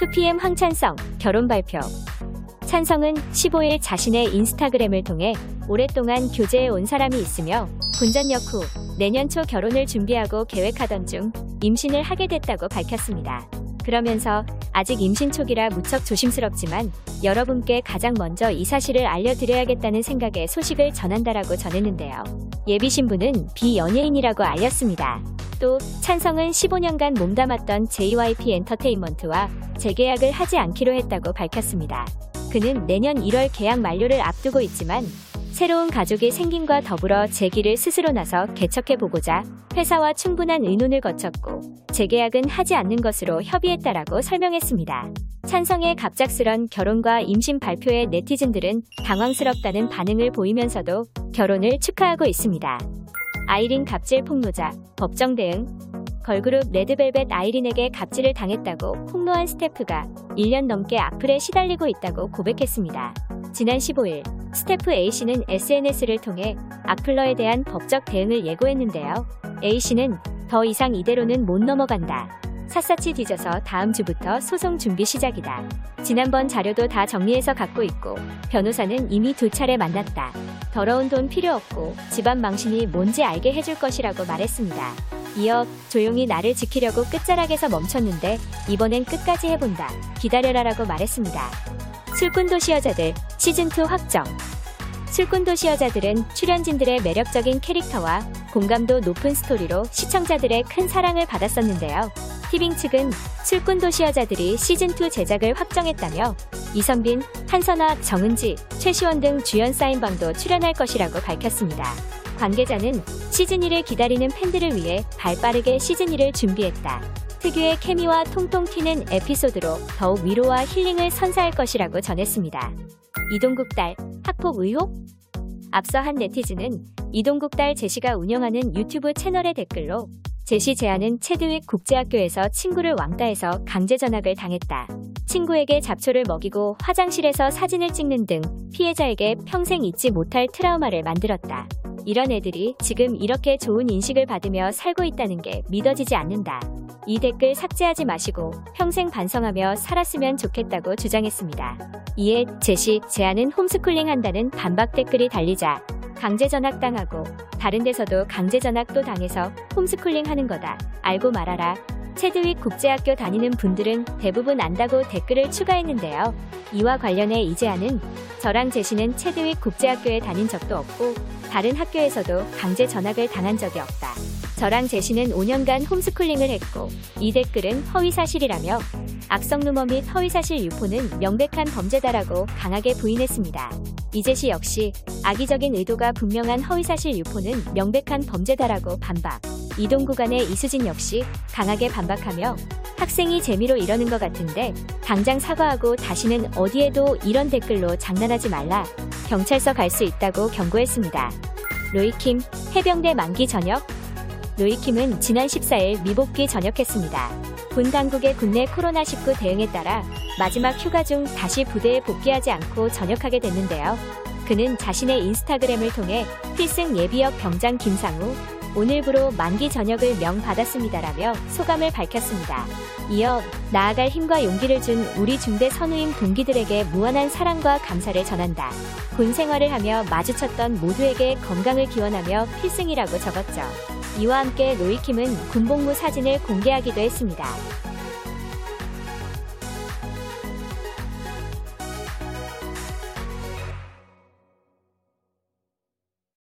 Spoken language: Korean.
2PM 황찬성 결혼 발표. 찬성은 15일 자신의 인스타그램을 통해 오랫동안 교제해 온 사람이 있으며 본전역 후 내년 초 결혼을 준비하고 계획하던 중 임신을 하게 됐다고 밝혔습니다. 그러면서 아직 임신 초기라 무척 조심스럽지만 여러분께 가장 먼저 이 사실을 알려드려야겠다는 생각에 소식을 전한다라고 전했는데요. 예비 신부는 비연예인이라고 알렸습니다. 또 찬성은 15년간 몸담았던 JYP 엔터테인먼트와 재계약을 하지 않기로 했다고 밝혔습니다. 그는 내년 1월 계약 만료를 앞두고 있지만 새로운 가족이 생김과 더불어 재기를 스스로 나서 개척해보고자 회사와 충분한 의논을 거쳤고 재계약은 하지 않는 것으로 협의했다라고 설명했습니다. 찬성의 갑작스런 결혼과 임신 발표에 네티즌들은 당황스럽다는 반응을 보이면서도 결혼을 축하하고 있습니다. 아이린 갑질 폭로자, 법정 대응 걸그룹 레드벨벳 아이린에게 갑질을 당했다고 폭로한 스태프가 1년 넘게 악플에 시달리고 있다고 고백했습니다. 지난 15일 스태프 A씨는 SNS를 통해 악플러에 대한 법적 대응을 예고했는데요. A씨는 더 이상 이대로는 못 넘어간다. 샅샅이 뒤져서 다음 주부터 소송 준비 시작이다. 지난번 자료도 다 정리해서 갖고 있고 변호사는 이미 두 차례 만났다. 더러운 돈 필요 없고 집안 망신이 뭔지 알게 해줄 것이라고 말했습니다. 이어 조용히 나를 지키려고 끝자락에서 멈췄는데 이번엔 끝까지 해본다. 기다려라라고 말했습니다. 술꾼 도시 여자들 시즌2 확정 술꾼 도시 여자들은 출연진들의 매력적인 캐릭터와 공감도 높은 스토리로 시청자들의 큰 사랑을 받았었는데요. 티빙 측은 술꾼 도시 여자들이 시즌2 제작을 확정했다며 이선빈, 한선아, 정은지, 최시원 등 주연 사인방도 출연할 것이라고 밝혔습니다. 관계자는 시즌1을 기다리는 팬들을 위해 발빠르게 시즌2를 준비했다. 특유의 케미와 통통 튀는 에피소드로 더욱 위로와 힐링을 선사할 것이라고 전했습니다. 이동국 딸, 학폭 의혹? 앞서 한 네티즌은 이동국 딸 제시가 운영하는 유튜브 채널의 댓글로 제시 제안은 체드윅 국제학교에서 친구를 왕따해서 강제 전학을 당했다. 친구에게 잡초를 먹이고 화장실에서 사진을 찍는 등 피해자에게 평생 잊지 못할 트라우마를 만들었다. 이런 애들이 지금 이렇게 좋은 인식을 받으며 살고 있다는 게 믿어지지 않는다. 이 댓글 삭제하지 마시고 평생 반성하며 살았으면 좋겠다고 주장했습니다. 이에 제시 제안은 홈스쿨링 한다는 반박 댓글이 달리자 강제 전학당하고 다른 데서도 강제 전학도 당해서 홈스쿨링 하는 거다. 알고 말아라. 체드윅 국제학교 다니는 분들은 대부분 안다고 댓글을 추가했는데요. 이와 관련해 이재아는 저랑 제시는 체드윅 국제학교에 다닌 적도 없고 다른 학교에서도 강제 전학을 당한 적이 없다. 저랑 제시는 5년간 홈스쿨링을 했고 이 댓글은 허위사실이라며 악성 루머 및 허위사실 유포는 명백한 범죄다라고 강하게 부인했습니다. 이재시 역시 악의적인 의도가 분명한 허위사실 유포는 명백한 범죄다라고 반박. 이동 구간의 이수진 역시 강하게 반박하며 학생이 재미로 이러는 것 같은데 당장 사과하고 다시는 어디에도 이런 댓글로 장난하지 말라. 경찰서 갈 수 있다고 경고했습니다. 로이킴 해병대 만기 전역 로이킴은 지난 14일 미복귀 전역했습니다. 군 당국의 국내 코로나19 대응에 따라 마지막 휴가 중 다시 부대에 복귀하지 않고 전역하게 됐는데요. 그는 자신의 인스타그램을 통해 필승 예비역 병장 김상우, 오늘부로 만기 전역을 명받았습니다라며 소감을 밝혔습니다. 이어 나아갈 힘과 용기를 준 우리 중대 선우임 동기들에게 무한한 사랑과 감사를 전한다. 군 생활을 하며 마주쳤던 모두에게 건강을 기원하며 필승이라고 적었죠. 이와 함께 로이킴은 군복무 사진을 공개하기도 했습니다.